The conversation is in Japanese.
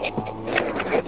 何?